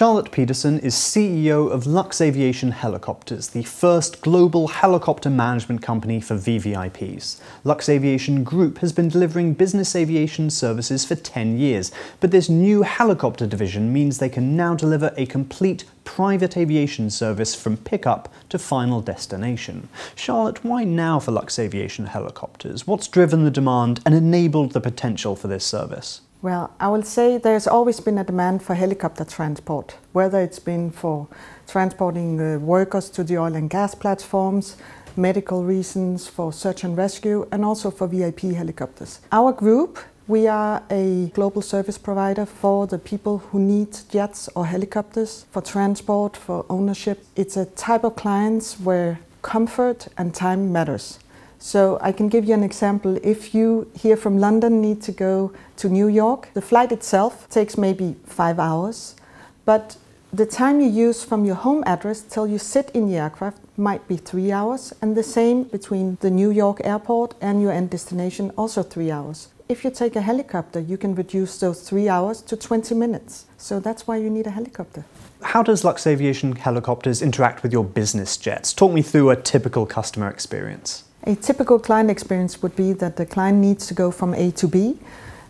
Charlotte Pedersen is CEO of Luxaviation Helicopters, the first global helicopter management company for VVIPs. Luxaviation Group has been delivering business aviation services for 10 years, but this new helicopter division means they can now deliver a complete private aviation service from pickup to final destination. Charlotte, why now for Luxaviation Helicopters? What's driven the demand and enabled the potential for this service? Well, I will say there's always been a demand for helicopter transport, whether it's been for transporting uh, workers to the oil and gas platforms, medical reasons, for search and rescue, and also for VIP helicopters. Our group, we are a global service provider for the people who need jets or helicopters for transport, for ownership. It's a type of clients where comfort and time matters. So I can give you an example. If you here from London need to go to New York, the flight itself takes maybe five hours, but the time you use from your home address till you sit in the aircraft might be three hours, and the same between the New York airport and your end destination, also three hours. If you take a helicopter, you can reduce those three hours to 20 minutes. So that's why you need a helicopter. How does Luxaviation helicopters interact with your business jets? Talk me through a typical customer experience. A typical client experience would be that the client needs to go from A to B,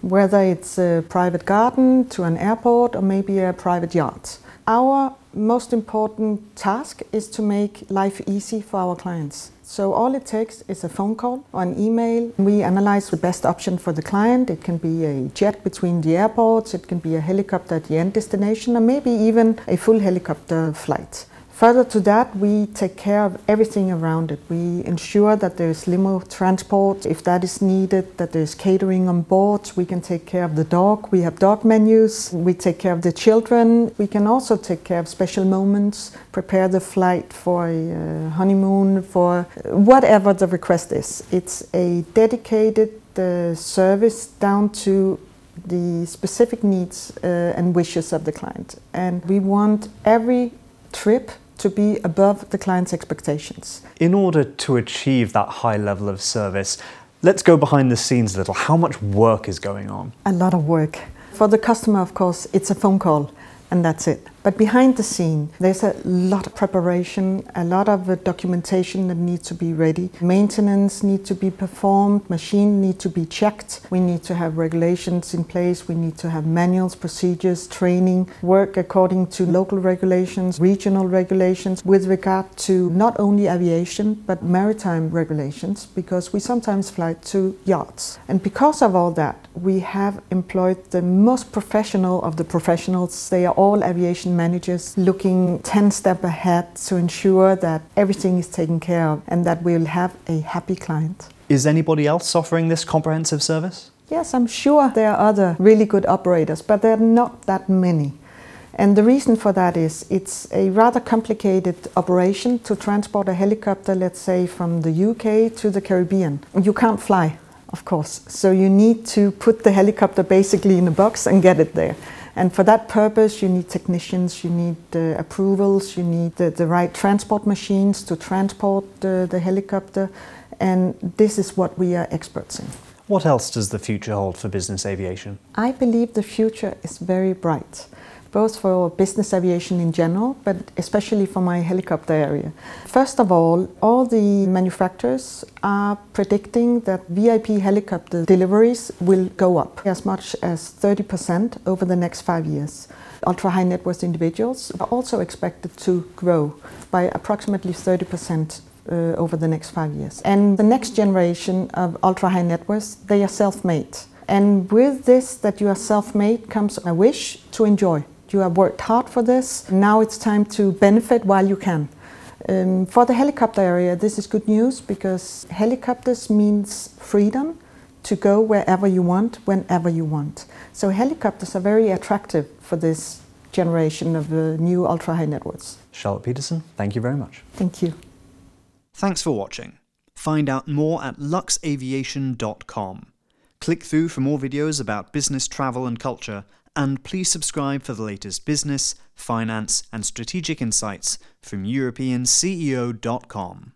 whether it's a private garden to an airport or maybe a private yacht. Our most important task is to make life easy for our clients. So all it takes is a phone call or an email. We analyze the best option for the client. It can be a jet between the airports, it can be a helicopter at the end destination, or maybe even a full helicopter flight. Further to that, we take care of everything around it. We ensure that there's limo transport if that is needed, that there's catering on board. We can take care of the dog. We have dog menus. We take care of the children. We can also take care of special moments, prepare the flight for a uh, honeymoon, for whatever the request is. It's a dedicated uh, service down to the specific needs uh, and wishes of the client. And we want every trip to be above the client's expectations. In order to achieve that high level of service, let's go behind the scenes a little. How much work is going on? A lot of work. For the customer, of course, it's a phone call and that's it. But behind the scene, there's a lot of preparation, a lot of uh, documentation that needs to be ready. Maintenance needs to be performed, machine need to be checked. We need to have regulations in place. We need to have manuals, procedures, training, work according to local regulations, regional regulations with regard to not only aviation but maritime regulations because we sometimes fly to yachts. And because of all that, we have employed the most professional of the professionals. They are all aviation managers looking 10 steps ahead to ensure that everything is taken care of and that we'll have a happy client. Is anybody else offering this comprehensive service? Yes, I'm sure there are other really good operators, but there are not that many. And the reason for that is it's a rather complicated operation to transport a helicopter, let's say, from the UK to the Caribbean. You can't fly, of course, so you need to put the helicopter basically in a box and get it there. And for that purpose, you need technicians, you need uh, approvals, you need the, the, right transport machines to transport the helicopter. And this is what we are experts in. What else does the future hold for business aviation? I believe the future is very bright both for business aviation in general, but especially for my helicopter area. First of all, all the manufacturers are predicting that VIP helicopter deliveries will go up as much as 30% over the next five years. Ultra high net worth individuals are also expected to grow by approximately 30% uh, over the next five years. And the next generation of ultra high net worth, they are self made. And with this, that you are self made, comes a wish to enjoy. You have worked hard for this. Now it's time to benefit while you can. Um, for the helicopter area, this is good news because helicopters means freedom to go wherever you want, whenever you want. So helicopters are very attractive for this generation of uh, new ultra high net worths. Charlotte Pedersen, thank you very much. Thank you. Thanks for watching. Find out more at luxaviation.com. Click through for more videos about business, travel, and culture and please subscribe for the latest business, finance, and strategic insights from EuropeanCEO.com.